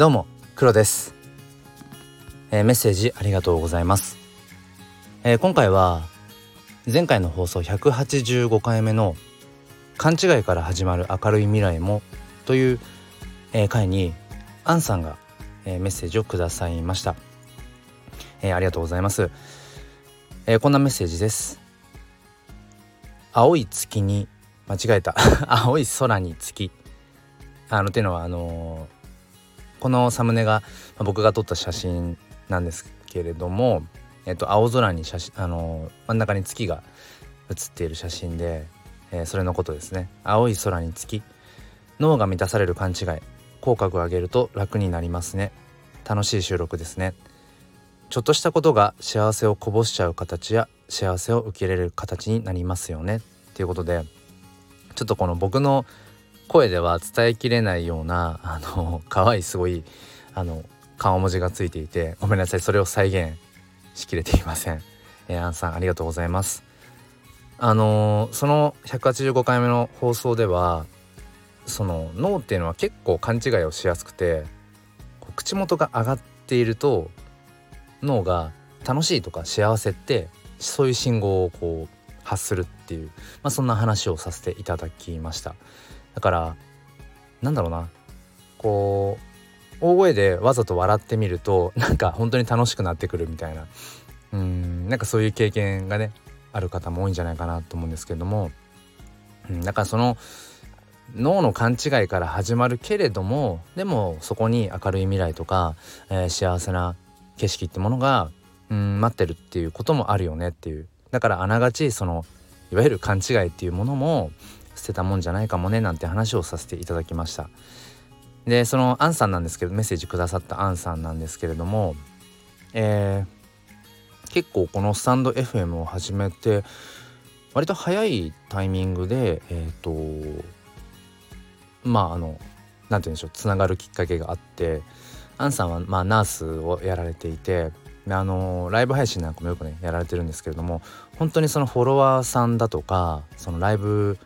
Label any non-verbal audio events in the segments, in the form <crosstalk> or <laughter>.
どうも黒です、えー、メッセージありがとうございます、えー、今回は前回の放送185回目の勘違いから始まる明るい未来もという、えー、回にアンさんが、えー、メッセージをくださいました、えー、ありがとうございます、えー、こんなメッセージです。青い月に間違えた。<laughs> 青い空に月。あのっていうのはあのーこのサムネが、ま僕が撮った写真なんですけれども、えっと、青空に写真あの真ん中に月が写っている写真で、えー、それのことですね。青い空に月脳が満たされる勘違い。口角を上げると楽になりますね。楽しい収録ですね。ちょっとしたことが幸せをこぼしちゃう形や幸せを受け入れる形になりますよね。っていうことでちょっとこの僕の声では伝えきれないようなあの可愛いすごいあの顔文字がついていてごめんなさいそれを再現しきれていません、えー、アンさんありがとうございます。あのー、その185回目の放送ではその脳っていうのは結構勘違いをしやすくて口元が上がっていると脳が楽しいとか幸せってそういう信号をこう発するっていう、まあ、そんな話をさせていただきました。だからなんだろうな。こう大声でわざと笑ってみるとなんか本当に楽しくなってくるみたいな。うんなんかそういう経験がねある方も多いんじゃないかなと思うんですけれども、うん、だからその脳の勘違いから始まるけれどもでもそこに明るい未来とか、えー、幸せな景色ってものがうん待ってるっていうこともあるよねっていう。だからあながちそのいわゆる勘違いっていうものも捨てたもんじゃないかもねなんて話をさせていただきました。でそのアンさんなんですけどメッセージくださったアンさんなんですけれどもえー、結構このスタンド FM を始めて割と早いタイミングでえっ、ー、とまああの何て言うんでしょうつながるきっかけがあってアンさんはまあナースをやられていてあのライブ配信なんかもよくねやられてるんですけれども本当にそのフォロワーさんだとかそのライブ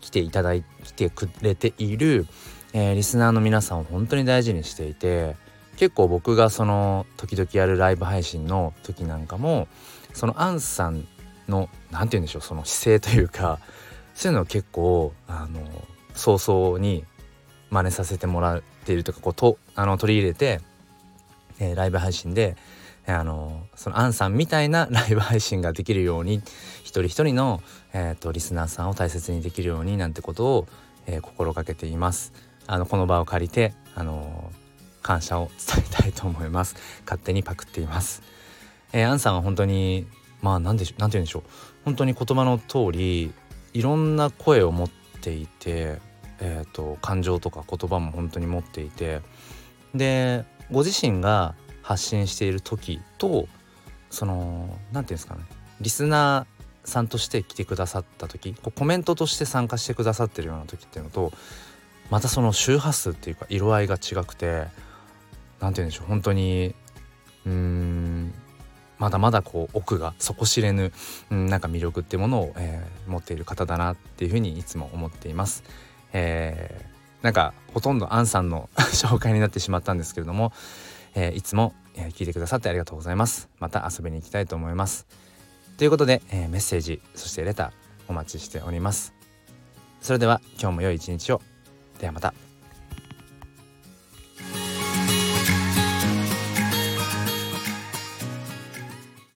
来ていただいてくれている、えー、リスナーの皆さんを本当に大事にしていて結構僕がその時々やるライブ配信の時なんかもそのアンさんの何て言うんでしょうその姿勢というかそういうのを結構あの早々に真似させてもらっているとかこうとあの取り入れて、えー、ライブ配信であのそのアンさんみたいな <laughs> ライブ配信ができるように一人一人の、えーと、リスナーさんを大切にできるようになんてことを、えー、心がけています。あのこの場を借りてあの感謝を伝えたいと思います。勝手にパクっています。えー、アンさんは本当にまあ何でしょ何て言うんでしょう本当に言葉の通りいろんな声を持っていて、えーと感情とか言葉も本当に持っていてでご自身が発信している時とその何て言うんですかねリスナーさんとして来てくださった時こうコメントとして参加してくださってるような時っていうのとまたその周波数っていうか色合いが違くて何て言うんでしょう本当にうーんまだまだこう奥が底知れぬ、うん、なんか魅力っていうものを、えー、持っている方だなっていうふうにいつも思っています。えー、なんかほとんどアンさんの <laughs> 紹介になってしまったんですけれども、えー、いつも、え聞いてくださってありがとうございます。また遊びに行きたいと思います。ということで、えメッセージそしてレターお待ちしております。それでは今日も良い一日を。ではまた。